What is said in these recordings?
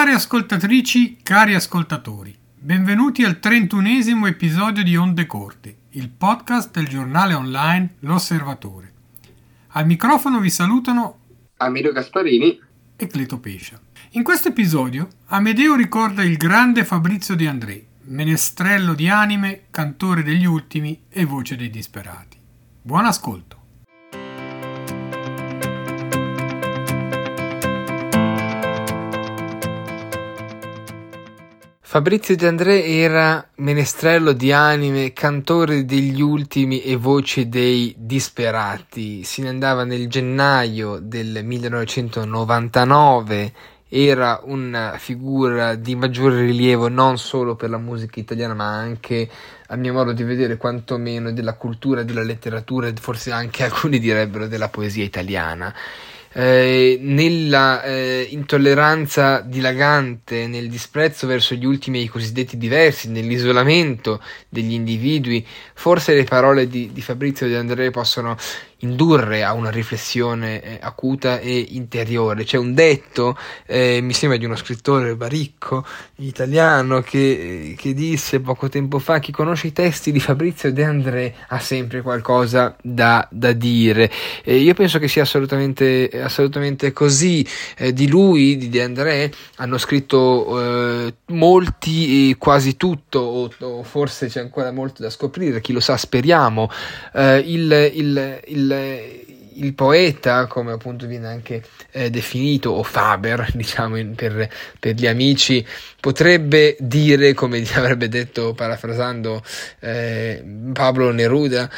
Care ascoltatrici, cari ascoltatori, benvenuti al trentunesimo episodio di Onde Corte, il podcast del giornale online L'Osservatore. Al microfono vi salutano Amedeo Gasparini e Cleto Pescia. In questo episodio Amedeo ricorda il grande Fabrizio De André, menestrello di anime, cantore degli ultimi e voce dei disperati. Buon ascolto. Fabrizio De André era menestrello di anime, cantore degli ultimi e voce dei disperati. Se ne andava nel gennaio del 1999 era una figura di maggiore rilievo non solo per la musica italiana ma anche a mio modo di vedere quantomeno della cultura, della letteratura e forse anche alcuni direbbero della poesia italiana eh, nella eh, intolleranza dilagante, nel disprezzo verso gli ultimi e i cosiddetti diversi, nell'isolamento degli individui, forse le parole di, di Fabrizio De André possono indurre a una riflessione eh, acuta e interiore. C'è un detto, eh, mi sembra di uno scrittore baricco italiano, che, che, disse poco tempo fa: Chi conosce i testi di Fabrizio De André ha sempre qualcosa da, da dire. Eh, io penso che sia assolutamente, assolutamente così. Eh, di lui, di De André, hanno scritto eh, molti, quasi tutto, o, o, forse c'è ancora molto da scoprire, chi lo sa, speriamo. Eh, il, il, il poeta, come appunto viene anche eh, definito, o Faber, diciamo in, per, per, gli amici, potrebbe dire, come avrebbe detto parafrasando eh, Pablo Neruda,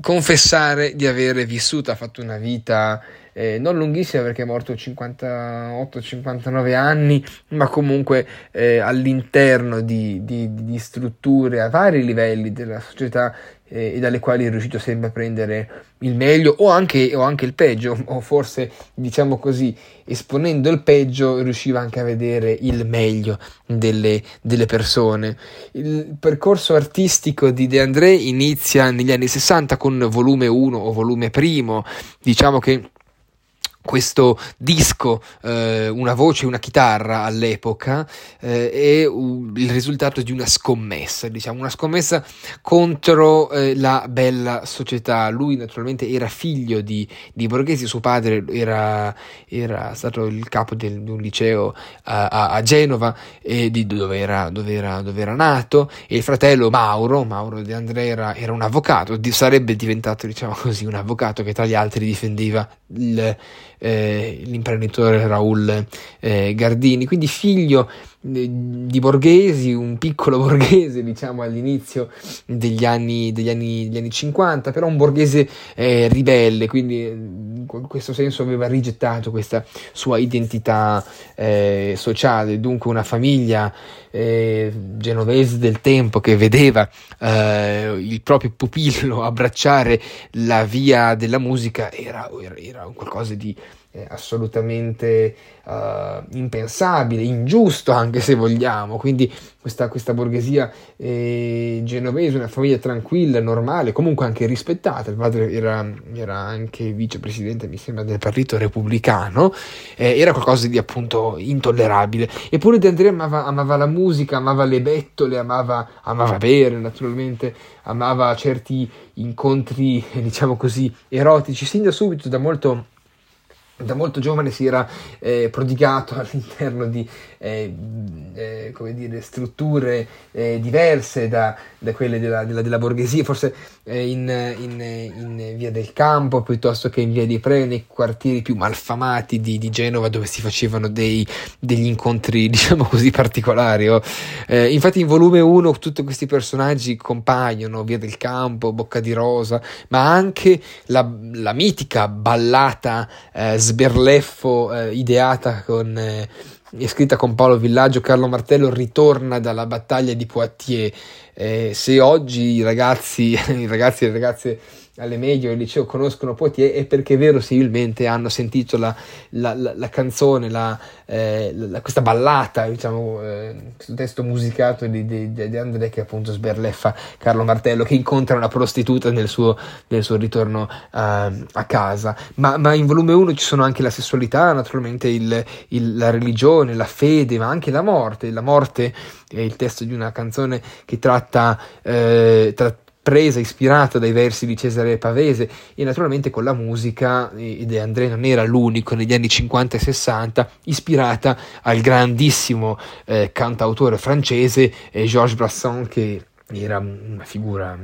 confessare di avere vissuto, ha fatto una vita eh, non lunghissima perché è morto a 58-59 anni, ma comunque eh, all'interno di, di, di, strutture a vari livelli della società eh, e dalle quali è riuscito sempre a prendere il meglio o anche, o anche il peggio, o forse diciamo così, esponendo il peggio riusciva anche a vedere il meglio delle, delle persone. Il percorso artistico di De André inizia negli anni 60 con volume 1 o volume primo, diciamo che questo disco, eh, una voce e una chitarra all'epoca, eh, è un, il risultato di una scommessa, diciamo, una scommessa contro eh, la bella società. Lui naturalmente era figlio di, di Borghesi, suo padre era, era, stato il capo del, di un liceo a, a, a Genova, di, dove, era, dove, era, dove, era, nato, e il fratello Mauro, Mauro De Andrea, era, era un avvocato, di, sarebbe diventato, diciamo così, un avvocato che tra gli altri difendeva il eh, l'imprenditore Raul eh, Gardini, quindi figlio di borghesi, un piccolo borghese diciamo all'inizio degli anni, degli anni, degli anni 50, però un borghese eh, ribelle, quindi eh, in questo senso aveva rigettato questa sua identità eh, sociale, dunque una famiglia eh, genovese del tempo che vedeva eh, il proprio pupillo abbracciare la via della musica era, era, qualcosa di eh, assolutamente impensabile, ingiusto anche se vogliamo. Quindi questa, questa borghesia eh, genovese, una famiglia tranquilla, normale, comunque anche rispettata. Il padre era, era anche vicepresidente, mi sembra, del partito repubblicano, eh, era qualcosa di appunto intollerabile. Eppure De Andrea amava, amava, la musica, amava le bettole, amava, amava bere naturalmente, amava certi incontri, diciamo così, erotici, sin da subito, da molto da molto giovane si era eh, prodigato all'interno di eh, eh, come dire, strutture eh, diverse da, da quelle della, della, della, borghesia, forse eh, in, in, in, via del Campo piuttosto che in via dei Pre, nei quartieri più malfamati di, di Genova dove si facevano dei, degli incontri, diciamo così, particolari. Oh. infatti in volume 1 tutti questi personaggi compaiono, via del Campo, Bocca di Rosa, ma anche la, la mitica ballata eh, sberleffo eh, ideata con, e scritta con Paolo Villaggio, Carlo Martello ritorna dalla battaglia di Poitiers. Eh, se oggi i ragazzi, i ragazzi e le ragazze alle medie o al liceo conoscono Poitier è perché verosimilmente hanno sentito la, la, la, la canzone, eh, questa ballata, diciamo, eh, questo testo musicato di, di, di, André che appunto sberleffa Carlo Martello che incontra una prostituta nel suo, nel suo ritorno uh, a casa. Ma, ma, in volume 1 ci sono anche la sessualità, naturalmente il, il, la religione, la fede, ma anche la morte. La morte è il testo di una canzone che tratta, eh, tratta presa, ispirata dai versi di Cesare Pavese e naturalmente con la musica, e André non era l'unico negli anni 50 e 60, ispirata al grandissimo eh, cantautore francese eh, Georges Brassens che era una figura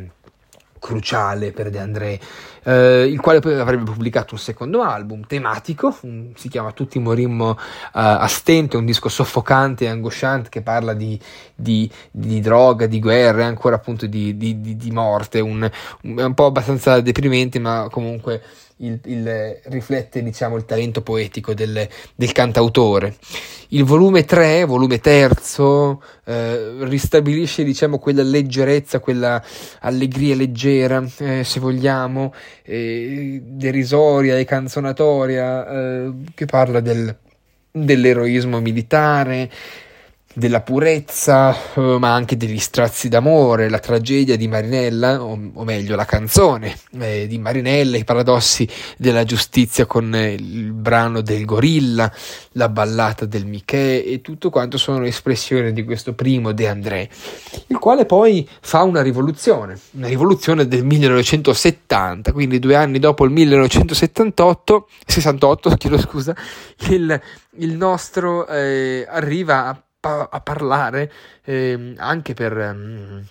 cruciale per De André, eh, il quale poi avrebbe pubblicato un secondo album tematico, un, si chiama Tutti morimmo uh, a stento, un disco soffocante e angosciante che parla di, di, di droga, di guerra e ancora appunto di, di morte, un, un, un po' abbastanza deprimente ma comunque il, il, riflette diciamo, il talento poetico del, del, cantautore. Il volume 3, volume terzo, eh, ristabilisce diciamo, quella leggerezza, quella allegria leggera, eh, se vogliamo, eh, derisoria e canzonatoria, eh, che parla del, dell'eroismo militare, della purezza, eh, ma anche degli strazi d'amore, la tragedia di Marinella, o, o meglio la canzone eh, di Marinella, i paradossi della giustizia con eh, il brano del gorilla, la ballata del Michè e tutto quanto sono espressioni di questo primo De André, il quale poi fa una rivoluzione, una rivoluzione del 1970, quindi due anni dopo il 1978, 68, chiedo scusa, il, il nostro eh, arriva a pa- a parlare eh, anche per... Um,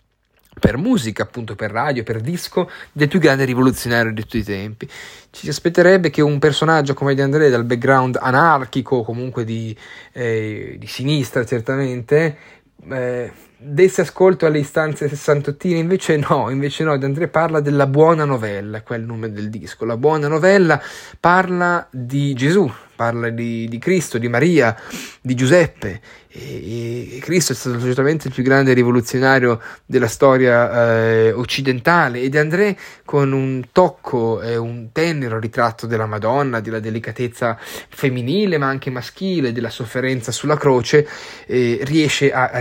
per musica, appunto per radio, per disco, del più grande rivoluzionario di tutti i tempi. Ci si aspetterebbe che un personaggio come Di André, dal background anarchico, comunque di, eh, di sinistra certamente, eh, desse ascolto alle istanze sessantottine, invece no, invece no, Di André parla della buona novella, quel nome del disco. La buona novella parla di Gesù, parla di, di Cristo, di Maria, di Giuseppe, e, Cristo è stato certamente il più grande rivoluzionario della storia eh, occidentale ed André con un tocco e un tenero ritratto della Madonna, della delicatezza femminile ma anche maschile, della sofferenza sulla croce, eh, riesce a, a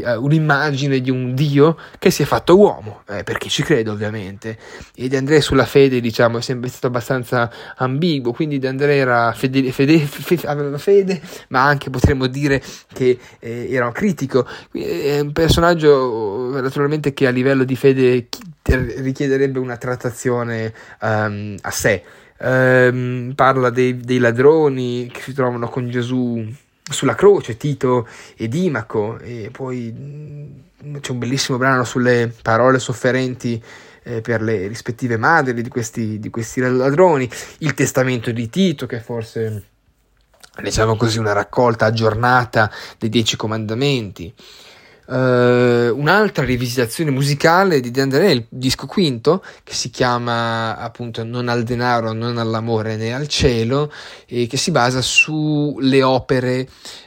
eh, un'immagine di un Dio che si è fatto uomo, eh, perché ci credo ovviamente. E De André sulla fede diciamo è sempre stato abbastanza ambiguo, quindi De André era fede, fede, fede, aveva fede ma anche potremmo dire che eh, era un critico, è un personaggio naturalmente che a livello di fede richiederebbe una trattazione um, a sé. Um, parla dei, dei, ladroni che si trovano con Gesù sulla croce, Tito e Dimaco, e poi mm, c'è un bellissimo brano sulle parole sofferenti eh, per le rispettive madri di questi, di questi ladroni, il testamento di Tito che forse diciamo così, una raccolta aggiornata dei Dieci Comandamenti. Uh, un'altra rivisitazione musicale di De André, il disco quinto, che si chiama appunto Non al denaro, non all'amore né al cielo, e che si basa sulle opere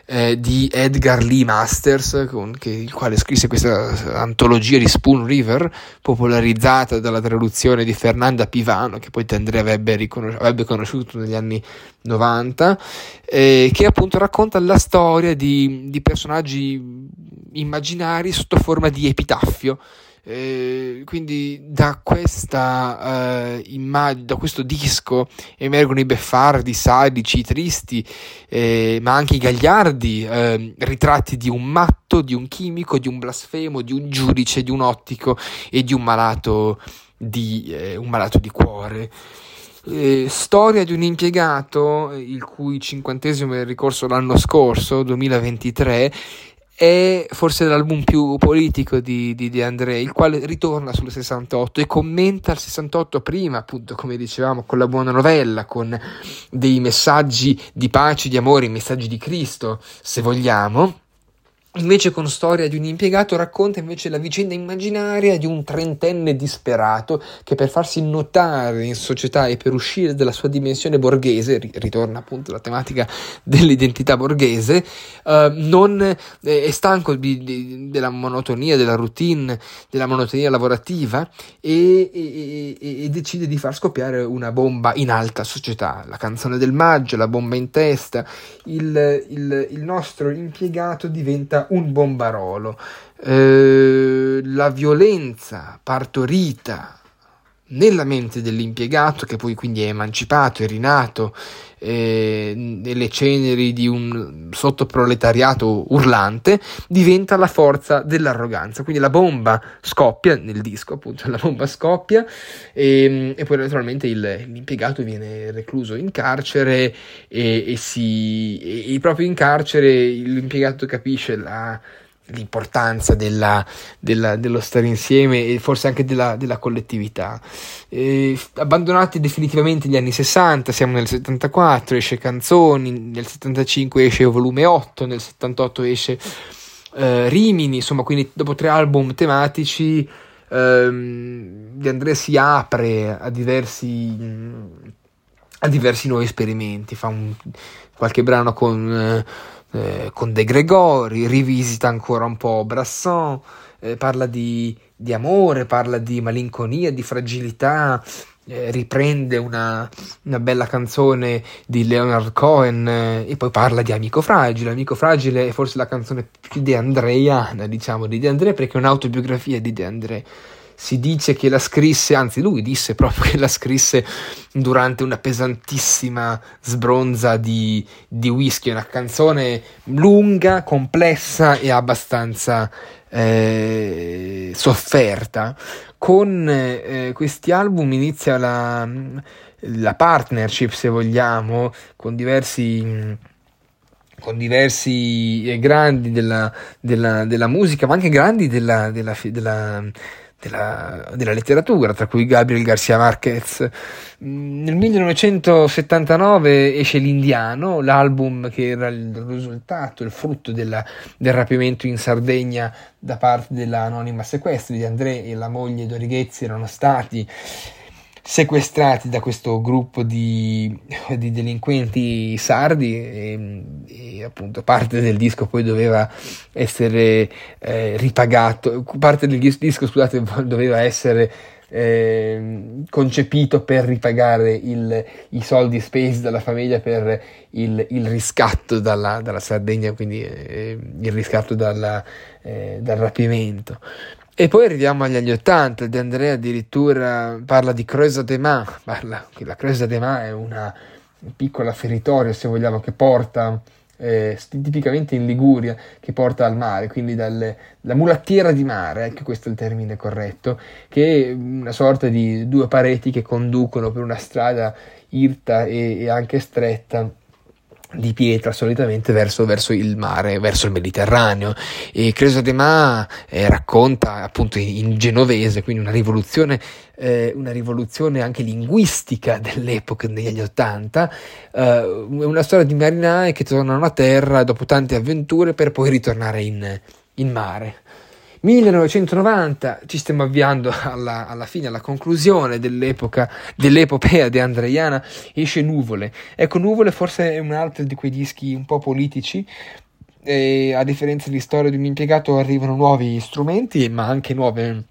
eh, di Edgar Lee Masters, con, che, il quale scrisse questa antologia di Spoon River, popolarizzata dalla traduzione di Fernanda Pivano, che poi André avrebbe, riconos- avrebbe conosciuto negli anni 90, eh, che appunto racconta la storia di, di personaggi immaginari sotto forma di epitaffio. Eh, quindi da, questa, eh, immag- da questo disco emergono i beffardi, i sadici, i tristi, eh, ma anche i gagliardi, ehm, ritratti di un matto, di un chimico, di un blasfemo, di un giudice, di un ottico e di un malato di, eh, un malato di cuore. Eh, storia di un impiegato il cui cinquantesimo è ricorso l'anno scorso, 2023, è forse l'album più politico di, di De André, il quale ritorna sul 68 e commenta il 68 prima, appunto, come dicevamo, con la buona novella, con dei messaggi di pace, di amore, messaggi di Cristo, se vogliamo Invece con Storia di un impiegato racconta invece la vicenda immaginaria di un trentenne disperato che per farsi notare in società e per uscire dalla sua dimensione borghese, ritorna appunto la tematica dell'identità borghese, eh, non, eh, è stanco di, di, della monotonia, della routine, della monotonia lavorativa e, e, e, decide di far scoppiare una bomba in alta società. La canzone del maggio, la bomba in testa, il, il, il nostro impiegato diventa un bombarolo. Eh, la violenza partorita nella mente dell'impiegato, che poi quindi è emancipato, è rinato eh, nelle ceneri di un sottoproletariato urlante, diventa la forza dell'arroganza. Quindi la bomba scoppia nel disco, appunto, la bomba scoppia e, e poi naturalmente il, l'impiegato viene recluso in carcere e, e, si, e proprio in carcere l'impiegato capisce la l'importanza della, della, dello stare insieme e forse anche della, della collettività. Eh, abbandonati definitivamente gli anni 60, siamo nel 74, esce Canzoni, nel 75 esce volume 8, nel 78 esce eh, Rimini, insomma, quindi dopo tre album tematici ehm, De si apre a diversi, a diversi nuovi esperimenti, fa un, qualche brano con... Eh, eh, con De Gregori, rivisita ancora un po' Brasson, eh, parla di, di, amore, parla di malinconia, di fragilità, eh, riprende una, una, bella canzone di Leonard Cohen eh, e poi parla di Amico Fragile. Amico Fragile è forse la canzone più de Andreana, diciamo, di De André, perché è un'autobiografia di De André si dice che la scrisse, anzi lui disse proprio che la scrisse durante una pesantissima sbronza di, di whisky, una canzone lunga, complessa e abbastanza eh, sofferta. Con eh, questi album inizia la, la, partnership, se vogliamo, con diversi con diversi eh, grandi della, della, della, musica, ma anche grandi della, della, della della, letteratura, tra cui Gabriel Garcia Marquez. Mm, nel 1979 esce L'Indiano, l'album che era il risultato, il frutto della, del rapimento in Sardegna da parte dell'anonima sequestri di André e la moglie Dorighezzi erano stati sequestrati da questo gruppo di, di delinquenti sardi e, e, appunto parte del disco poi doveva essere eh, ripagato, parte del disco scusate doveva essere eh, concepito per ripagare il, i soldi spesi dalla famiglia per il, il riscatto dalla, dalla, Sardegna, quindi eh, il riscatto dalla, eh, dal rapimento. E poi arriviamo agli anni Ottanta, De Andrea addirittura parla di Creusa de Mar, parla la Creusa de Mar è una piccola feritoria, se vogliamo, che porta eh, tipicamente in Liguria, che porta al mare, quindi dalle, la mulattiera di mare, anche questo è il termine corretto, che è una sorta di due pareti che conducono per una strada irta e, e anche stretta di pietra solitamente verso, verso, il mare, verso il Mediterraneo e Creso de Ma eh, racconta appunto in genovese, quindi una rivoluzione, eh, una rivoluzione anche linguistica dell'epoca negli anni Ottanta, eh, una storia di marinai che tornano a terra dopo tante avventure per poi ritornare in, in mare. 1990 ci stiamo avviando alla, alla, fine, alla conclusione dell'epoca, dell'epopea di Andreiana, esce Nuvole. Ecco, Nuvole forse è un altro di quei dischi un po' politici, a differenza di Storia di un impiegato arrivano nuovi strumenti, ma anche nuove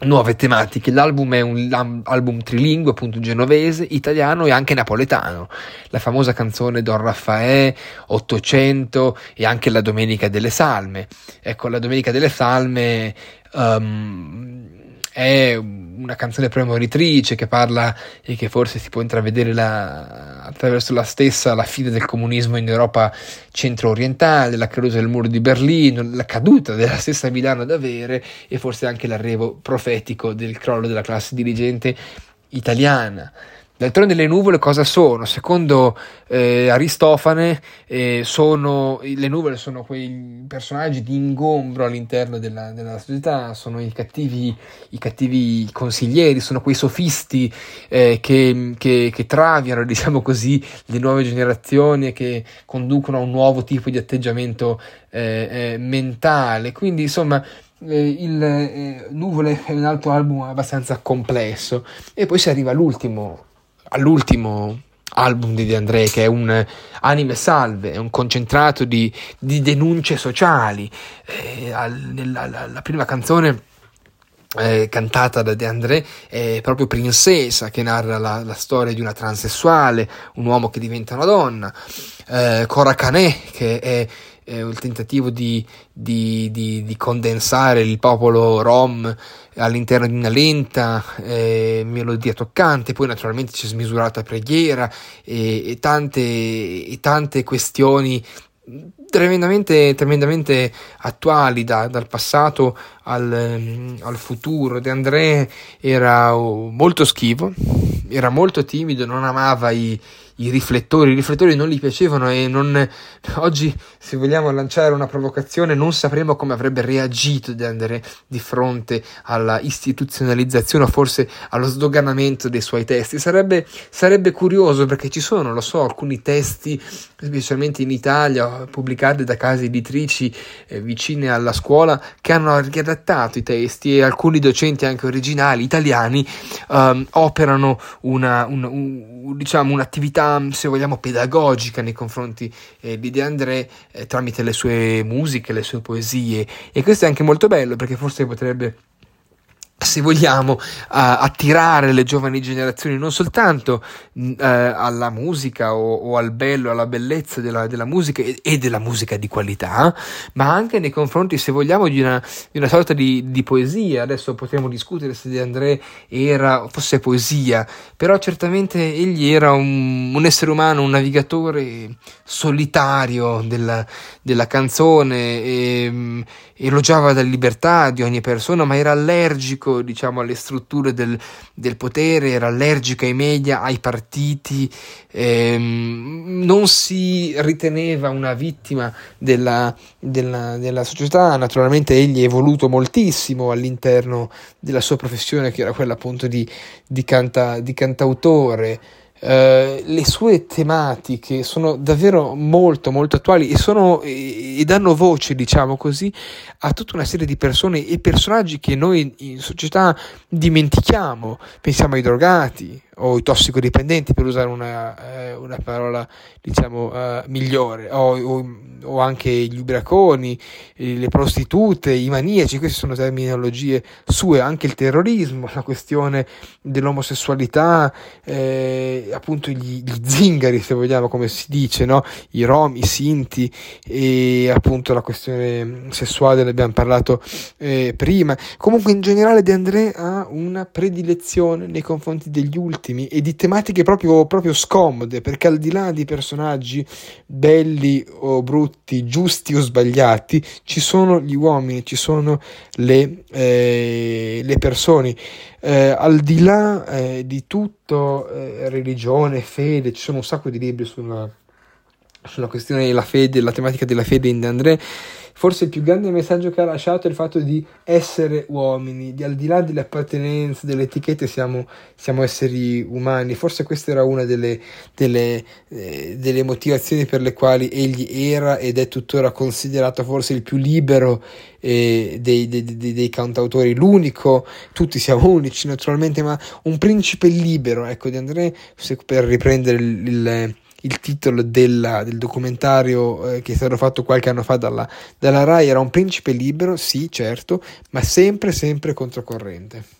nuove tematiche. L'album è un album trilingue, appunto genovese, italiano e anche napoletano. La famosa canzone Don Raffaè, 800 e anche la Domenica delle Salme. Ecco, la Domenica delle Salme um, è una canzone premonitrice che parla e che forse si può intravedere la, attraverso la stessa la fine del comunismo in Europa centro-orientale, la caduta del muro di Berlino, la caduta della stessa Milano ad avere e forse anche l'arrivo profetico del crollo della classe dirigente italiana. D'altronde le nuvole cosa sono? Secondo eh, Aristofane eh, sono, le nuvole sono quei personaggi di ingombro all'interno della, della società, sono i cattivi, i cattivi, consiglieri, sono quei sofisti eh, che, che, che, traviano, diciamo così, le nuove generazioni e che conducono a un nuovo tipo di atteggiamento eh, eh, mentale. Quindi insomma eh, il eh, Nuvole è un altro album abbastanza complesso e poi si arriva all'ultimo all'ultimo album di De André che è un anime salve, è un concentrato di, di denunce sociali. Eh, la, la, la, prima canzone eh, cantata da De André è proprio Princesa che narra la, la, storia di una transessuale, un uomo che diventa una donna. Eh, Cora Canè che è eh, il tentativo di, di, di, di, condensare il popolo rom all'interno di una lenta eh, melodia toccante, poi naturalmente c'è smisurata preghiera e, e, tante, e tante questioni tremendamente, tremendamente attuali da, dal passato al, al, futuro. De André era molto schivo, era molto timido, non amava i, i riflettori, i riflettori non gli piacevano e non, oggi se vogliamo lanciare una provocazione non sapremo come avrebbe reagito De André di fronte alla istituzionalizzazione o forse allo sdoganamento dei suoi testi. Sarebbe, sarebbe curioso perché ci sono, lo so, alcuni testi, specialmente in Italia, pubblicati da case editrici eh, vicine alla scuola, che hanno riadattato i testi e alcuni docenti anche originali italiani um, operano una, un, un, diciamo, un'attività se vogliamo, pedagogica nei confronti eh, di De André eh, tramite le sue musiche, le sue poesie. E questo è anche molto bello perché forse potrebbe se vogliamo, attirare le giovani generazioni non soltanto uh, alla musica o, o, al bello, alla bellezza della, della musica e, e, della musica di qualità, ma anche nei confronti, se vogliamo, di una, di una sorta di, di, poesia. Adesso potremmo discutere se De André era, fosse poesia, però certamente egli era un, un essere umano, un navigatore solitario della, della canzone. E, elogiava la libertà di ogni persona, ma era allergico diciamo, alle strutture del, del potere, era allergico ai media, ai partiti, ehm, non si riteneva una vittima della, della, della società, naturalmente egli è evoluto moltissimo all'interno della sua professione che era quella appunto di, di, canta, di cantautore. Uh, le sue tematiche sono davvero molto molto attuali e, sono, e, danno voce, diciamo così, a tutta una serie di persone e personaggi che noi in società dimentichiamo. Pensiamo ai drogati, o i tossicodipendenti per usare una, eh, una parola diciamo eh, migliore o, o, o, anche gli ubriaconi le prostitute i maniaci queste sono terminologie sue anche il terrorismo la questione dell'omosessualità eh, appunto gli, gli, zingari se vogliamo come si dice no? i rom i sinti e appunto la questione sessuale ne abbiamo parlato eh, prima comunque in generale De André ha una predilezione nei confronti degli ultimi attimi e di tematiche proprio, proprio scomode, perché al di là di personaggi belli o brutti, giusti o sbagliati, ci sono gli uomini, ci sono le, eh, le persone. Eh, al di là eh, di tutto, eh, religione, fede, ci sono un sacco di libri sulla, sulla questione della fede, la tematica della fede in De André Forse il più grande messaggio che ha lasciato è il fatto di essere uomini, di al di là delle appartenenze, delle etichette, siamo, siamo esseri umani. Forse questa era una delle, delle, eh, delle, motivazioni per le quali egli era ed è tuttora considerato forse il più libero eh, dei, dei, dei, dei, cantautori, l'unico, tutti siamo unici naturalmente, ma un principe libero, ecco, di André, per riprendere il, il il titolo della, del documentario eh, che è stato fatto qualche anno fa dalla, dalla RAI era un principe libero, sì, certo, ma sempre, sempre controcorrente.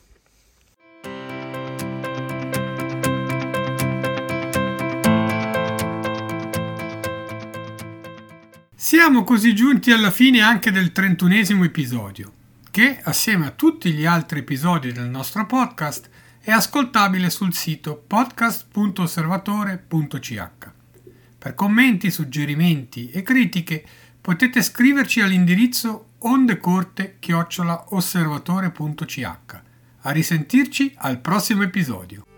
Siamo così giunti alla fine anche del trentunesimo episodio, che assieme a tutti gli altri episodi del nostro podcast è ascoltabile sul sito podcast.osservatore.ch. Per commenti, suggerimenti e critiche potete scriverci all'indirizzo ondecorte-osservatore.ch. A risentirci al prossimo episodio.